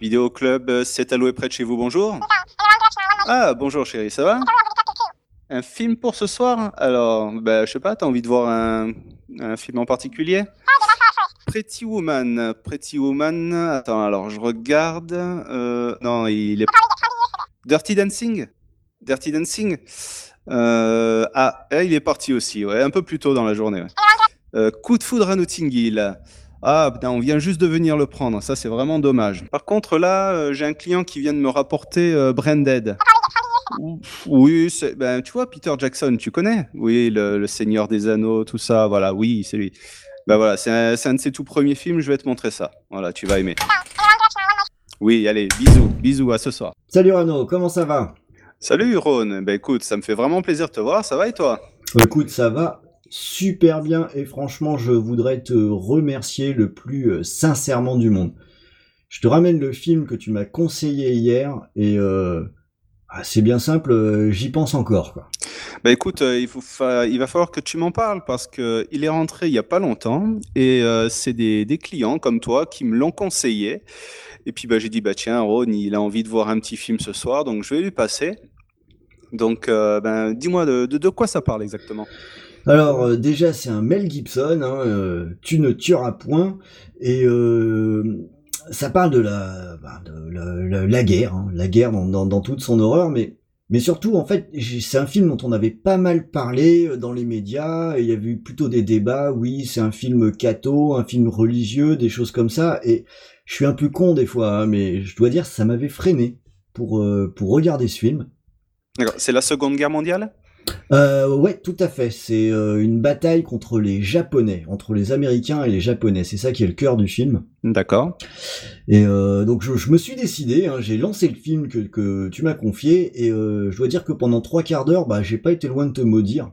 Vidéo Club, euh, c'est alloué près de chez vous, bonjour. Ah, bonjour chérie, ça va? Un film pour ce soir? Alors, bah, je sais pas, t'as envie de voir un, film en particulier? Pretty Woman, Pretty Woman, attends, alors je regarde, euh, non, il est... Dirty Dancing? Dirty Dancing? Euh, Ah, eh, il est parti aussi, ouais, un peu plus tôt dans la journée. coup de foudre à Notting. Ah, putain, on vient juste de venir le prendre. Ça, c'est vraiment dommage. Par contre, là, euh, j'ai un client qui vient de me rapporter euh, Branded. Oui, ben, tu vois, Peter Jackson, tu connais? Oui, le, le Seigneur des Anneaux, tout ça. Voilà, oui, c'est lui. Ben voilà, c'est un, de ses tout premiers films. Je vais te montrer ça. Voilà, tu vas aimer. Oui, allez, bisous, bisous, à ce soir. Salut Rano, comment ça va? Salut, Ron. Ben écoute, ça me fait vraiment plaisir de te voir. Ça va et toi? Écoute, ça va super bien et franchement, je voudrais te remercier le plus euh, sincèrement du monde. Je te ramène le film que tu m'as conseillé hier et euh, ah, c'est bien simple, euh, j'y pense encore. Quoi. Bah écoute, il, va falloir que tu m'en parles parce que il est rentré il y a pas longtemps et c'est des, clients comme toi qui me l'ont conseillé. Et puis bah, j'ai dit, bah tiens, Ron, il a envie de voir un petit film ce soir, donc je vais lui passer. Donc ben, dis-moi de quoi ça parle exactement? Alors euh, déjà, c'est un Mel Gibson, hein, euh, tu ne tueras point et euh, ça parle de la, bah, de la, la- guerre, hein, la guerre dans, dans- dans toute son horreur, mais mais surtout en fait, c'est un film dont on avait pas mal parlé euh, dans les médias. Il y avait eu plutôt des débats. Oui, c'est un film catho, un film religieux, des choses comme ça. Et je suis un peu con des fois, hein, mais je dois dire ça m'avait freiné pour euh, pour regarder ce film. D'accord. C'est la Seconde Guerre mondiale? Euh, ouais, tout à fait. C'est euh, une bataille contre les Japonais, entre les Américains et les Japonais. C'est ça qui est le cœur du film. D'accord. Et euh, donc je, je me suis décidé, hein, j'ai lancé le film que, que tu m'as confié, et euh, je dois dire que pendant trois quarts d'heure, bah, j'ai pas été loin de te maudire.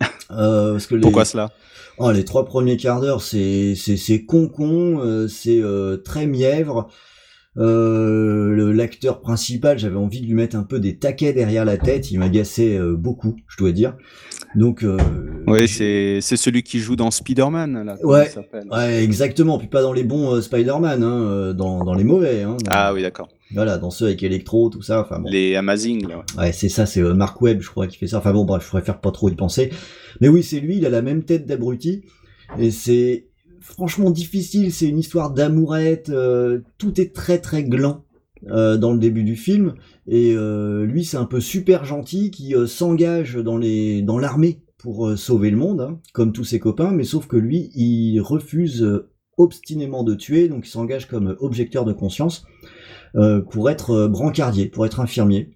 Euh, parce que les, Pourquoi cela? Oh, les trois premiers quarts d'heure, c'est c'est c'est con con, euh, c'est euh, très mièvre. Euh, le- L'acteur principal, j'avais envie de lui mettre un peu des taquets derrière la tête. Il m'agaçait euh, beaucoup, je dois dire. Donc, euh, Oui, c'est c'est celui qui joue dans Spider-Man. Ouais. ouais, exactement. Puis pas dans les bons euh, Spider-Man, hein, euh, dans, dans les mauvais. Hein, dans- Ah oui, d'accord. Voilà, dans ceux avec Electro, tout ça. Enfin bon. Les Amazing. Là, ouais. Ouais, c'est ça, c'est euh, Mark Webb, je crois, qui fait ça. Enfin bon, bref, je préfère pas trop y penser. Mais oui, c'est lui, il a la même tête d'abruti. Et c'est franchement difficile, c'est une histoire d'amourette. euh, tout est très très gland euh, dans le début du film. Et euh, lui, c'est un peu super gentil qui s'engage dans les dans l'armée pour sauver le monde, hein, comme tous ses copains. Mais sauf que lui, il refuse obstinément de tuer, donc il s'engage comme objecteur de conscience pour être brancardier, pour être infirmier.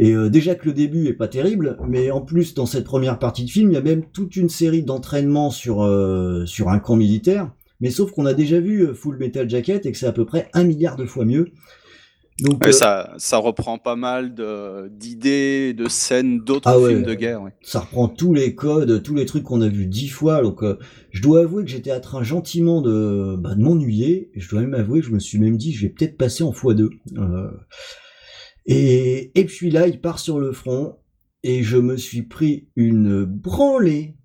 Et euh, déjà que le début est pas terrible, mais en plus dans cette première partie de film, il y a même toute une série d'entraînements sur euh, sur un camp militaire. Mais sauf qu'on a déjà vu euh, Full Metal Jacket et que c'est à peu près un milliard de fois mieux. Donc Ouais, euh, ça, ça reprend pas mal de- d'idées, de, scènes d'autres Ah ouais. films de guerre. ouais. ça reprend tous les codes, tous les trucs qu'on a vus dix fois. Donc, euh, je dois avouer que j'étais en train gentiment de, bah, de m'ennuyer. Je dois même avouer que je me suis même dit, je vais peut-être passer en x2. Euh, et, et puis là, il part sur le front. Et je me suis pris une branlée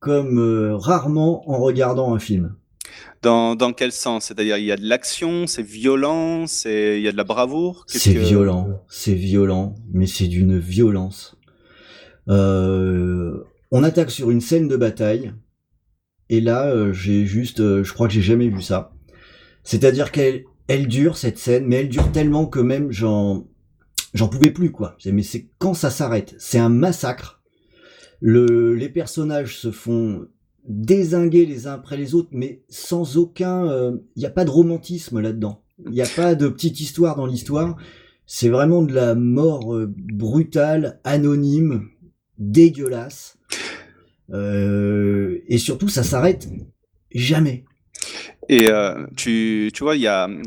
comme euh, rarement en regardant un film. Dans, dans quel sens? C'est-à-dire, il y a de l'action, c'est violent, c'est, il y a de la bravoure? C'est que- violent, c'est violent, mais c'est d'une violence. Euh, on attaque sur une scène de bataille, et là, euh, j'ai juste, euh, je crois que j'ai jamais vu ça. C'est-à-dire qu'elle, elle dure cette scène, mais elle dure tellement que même j'en, j'en pouvais plus quoi. Mais c'est quand ça s'arrête, c'est un massacre. Le, les personnages se font désinguer les uns après les autres, mais sans aucun, il n'y a pas de romantisme là-dedans. Il n'y a pas de petite histoire dans l'histoire. C'est vraiment de la mort euh, brutale, anonyme, dégueulasse. Euh, et surtout, ça s'arrête jamais. Et euh, tu, tu vois, il y a hum,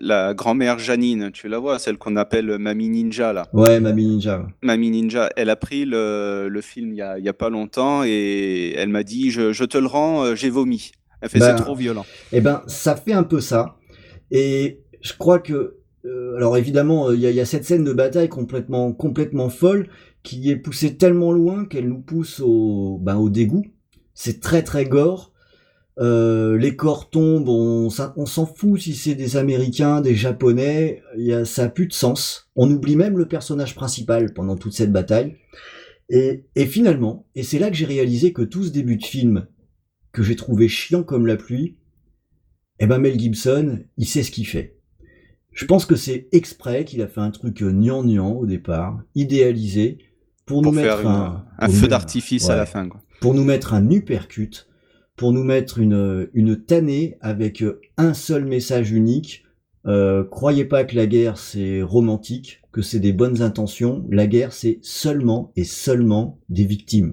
la grand-mère Janine, tu la vois, celle qu'on appelle Mamie Ninja, là. Ouais, Mamie Ninja. Mamie Ninja, elle a pris le, le film il y a, y a pas longtemps et elle m'a dit je, je te le rends, euh, j'ai vomi. Elle fait c'est trop violent. Eh ben, ça fait un peu ça. Et je crois que, euh, alors évidemment, euh, il y, y a cette scène de bataille complètement, complètement folle qui est poussée tellement loin qu'elle nous pousse au, ben, au dégoût. C'est très très gore. Euh, les corps tombent, on, s'en fout si c'est des Américains, des Japonais, y a, ça a plus de sens. On oublie même le personnage principal pendant toute cette bataille. Et, et finalement, et c'est là que j'ai réalisé que tout ce début de film, que j'ai trouvé chiant comme la pluie, eh ben Mel Gibson, il sait ce qu'il fait. Je pense que c'est exprès qu'il a fait un truc gnangnan au départ, idéalisé, pour, nous mettre un, feu d'artifice à la fin. Quoi. Pour nous mettre un uppercut, pour nous mettre une, une tannée avec un seul message unique. Euh, croyez pas que la guerre c'est romantique, que c'est des bonnes intentions. La guerre c'est seulement et seulement des victimes.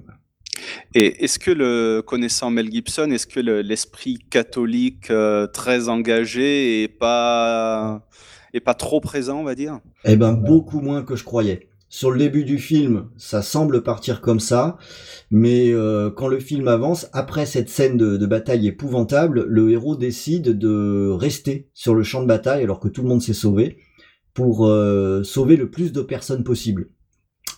Et est-ce que le connaissant Mel Gibson, est-ce que l'esprit catholique euh, très engagé est pas est pas trop présent, on va dire? Eh ben beaucoup moins que je croyais. Sur le début du film, ça semble partir comme ça, mais euh, quand le film avance, après cette scène de, bataille épouvantable, le héros décide de rester sur le champ de bataille alors que tout le monde s'est sauvé pour euh, sauver le plus de personnes possible.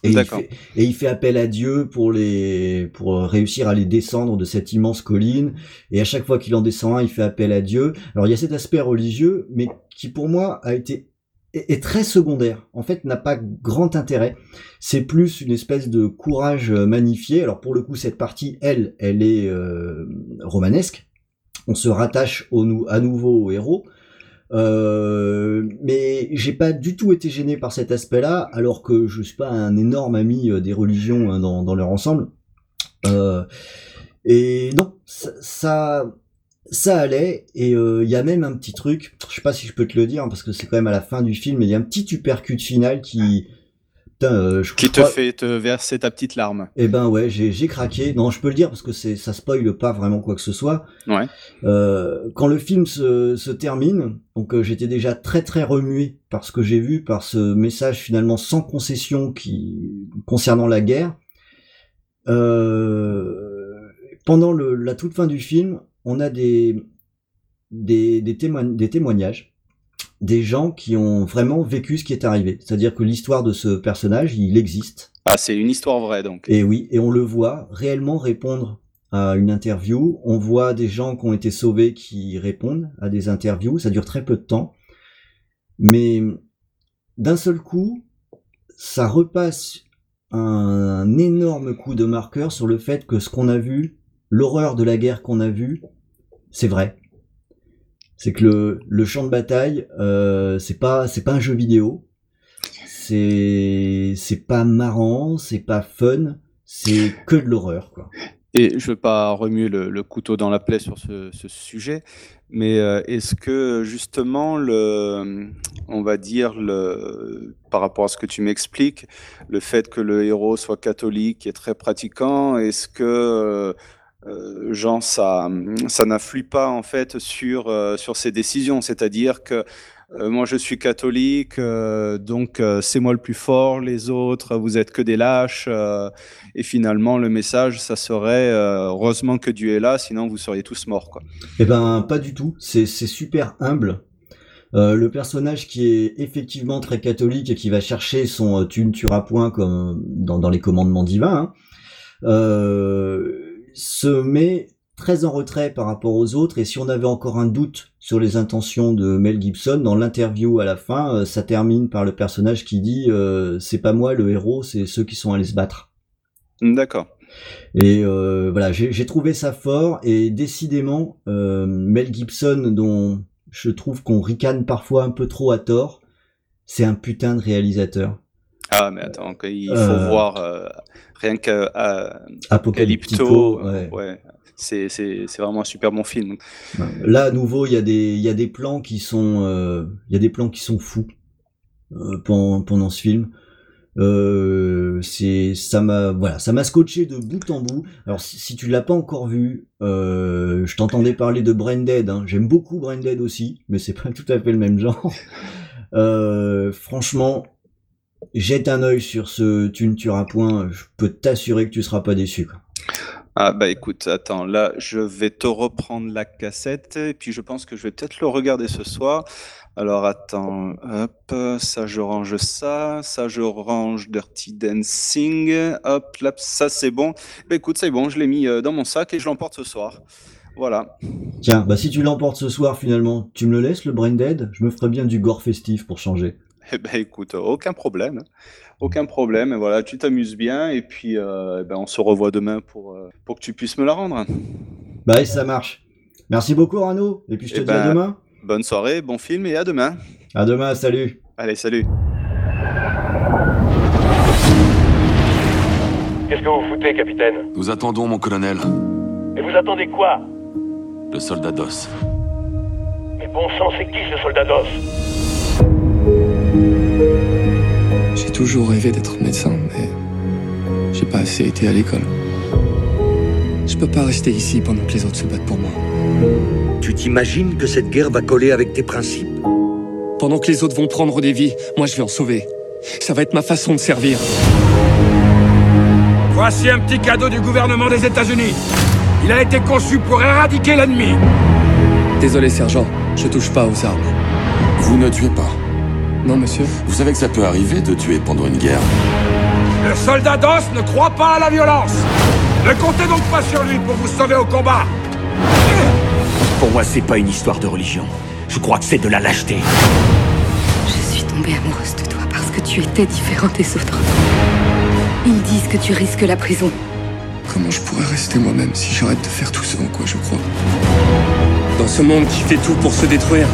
Et il, fait, et il fait appel à Dieu pour les pour réussir à les descendre de cette immense colline. Et à chaque fois qu'il en descend un, il fait appel à Dieu. Alors il y a cet aspect religieux, mais qui pour moi a été est, très secondaire. En fait, n'a pas grand intérêt. C'est plus une espèce de courage magnifié. Alors pour le coup, cette partie, elle, elle est euh, romanesque. On se rattache au, à nouveau au héros. Euh, mais j'ai pas du tout été gêné par cet aspect-là, alors que je suis pas un énorme ami euh, des religions hein, dans, dans, leur ensemble. Euh, et non, ça, ça, allait. Et il y a même un petit truc, je sais pas si je peux te le dire, parce que c'est quand même à la fin du film, il y a un petit uppercut final qui euh, qui te fait te verser ta petite larme. Eh ben ouais, j'ai craqué. Non, je peux le dire parce que c'est ça spoile pas vraiment quoi que ce soit. Ouais. Euh, quand le film se, se termine, donc euh, j'étais déjà très très remué par ce que j'ai vu, par ce message finalement sans concession qui concernant la guerre. pendant le, la toute fin du film, on a des des, des, des témoignages des gens qui ont vraiment vécu ce qui est arrivé. C'est-à-dire que l'histoire de ce personnage, il existe. Ah, c'est une histoire vraie donc. Et oui, et on le voit réellement répondre à une interview. On voit des gens qui ont été sauvés qui répondent à des interviews. Ça dure très peu de temps. Mais d'un seul coup, ça repasse un énorme coup de marqueur sur le fait que ce qu'on a vu, l'horreur de la guerre qu'on a vue, c'est vrai c'est que le, champ de bataille, euh, c'est pas c'est pas un jeu vidéo, c'est c'est pas marrant, c'est pas fun, c'est que de l'horreur. Et je veux pas remuer le, couteau dans la plaie sur ce, ce sujet, mais euh, est-ce que justement le, on va dire le, par rapport à ce que tu m'expliques, le fait que le héros soit catholique et très pratiquant, est-ce que euh, euh, genre ça, ça n'influe pas en fait sur euh, sur ses décisions. C'est-à-dire que euh, moi je suis catholique, donc c'est moi le plus fort. Les autres, vous êtes que des lâches. et finalement, le message, ça serait heureusement que Dieu est là, sinon vous seriez tous morts. Quoi. Eh ben pas du tout. C'est super humble. le personnage qui est effectivement très catholique et qui va chercher son tu ne tueras point comme dans, dans les commandements divins. Hein, euh, se met très en retrait par rapport aux autres. Et si on avait encore un doute sur les intentions de Mel Gibson dans l'interview à la fin euh, ça termine par le personnage qui dit euh, c'est pas moi le héros c'est ceux qui sont allés se battre d'accord. Et euh, voilà j'ai trouvé ça fort. Et décidément Mel Gibson dont je trouve qu'on ricane parfois un peu trop à tort c'est un putain de réalisateur ah, mais attends, il faut euh, voir euh, rien qu'Apocalypto. Ouais. C'est, c'est, c'est vraiment un super bon film. Là, à nouveau, il y a des, il y a des plans qui sont, euh, il y a des plans qui sont fous pendant, pendant ce film. Euh, c'est ça m'a voilà ça m'a scotché de bout en bout alors si, si tu l'as pas encore vu euh, je t'entendais parler de Branded hein. j'aime beaucoup Branded aussi mais c'est pas tout à fait le même genre euh, franchement jette un œil sur ce Tu ne tueras point, je peux t'assurer que tu seras pas déçu. Ah bah écoute, attends, là je vais te reprendre la cassette et puis je pense que je vais peut-être le regarder ce soir. Alors attends, hop, ça je range ça, ça je range Dirty Dancing, hop, là ça c'est bon. Bah écoute, c'est bon, je l'ai mis euh, dans mon sac et je l'emporte ce soir. Voilà. Tiens, bah si tu l'emportes ce soir finalement, tu me le laisses le Brain Dead Je me ferais bien du gore festif pour changer. Eh ben écoute, aucun problème. Aucun problème. Et voilà, tu t'amuses bien et puis euh, eh ben, on se revoit demain pour, euh, pour que tu puisses me la rendre. Bah et ça marche. Merci beaucoup Rano, et puis je te Eh dis à ben, demain. Bonne soirée, bon film et à demain. À demain, salut. Allez, salut. Qu'est-ce que vous foutez, capitaine? Nous attendons, mon colonel, Et vous attendez quoi? Le soldat d'os. Mais bon sang, c'est qui ce soldat d'os? Toujours rêvé d'être médecin, mais j'ai pas assez été à l'école. Je peux pas rester ici pendant que les autres se battent pour moi. Tu t'imagines que cette guerre va coller avec tes principes? Pendant que les autres vont prendre des vies, moi je vais en sauver. Ça va être ma façon de servir. Voici un petit cadeau du gouvernement des États-Unis. Il a été conçu pour éradiquer l'ennemi. Désolé, sergent, je touche pas aux armes. Vous ne tuez pas. Non, monsieur Vous savez que ça peut arriver de tuer pendant une guerre. Le soldat d'os ne croit pas à la violence. Ne comptez donc pas sur lui pour vous sauver au combat. Pour moi, c'est pas une histoire de religion. Je crois que c'est de la lâcheté. Je suis tombée amoureuse de toi parce que tu étais différent des autres. Ils disent que tu risques la prison. Comment je pourrais rester moi-même si j'arrête de faire tout ce en quoi je crois? Dans ce monde qui fait tout pour se détruire.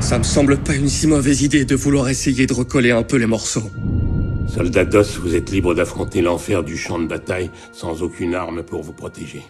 Ça me semble pas une si mauvaise idée de vouloir essayer de recoller un peu les morceaux. Soldat d'os, vous êtes libre d'affronter l'enfer du champ de bataille sans aucune arme pour vous protéger.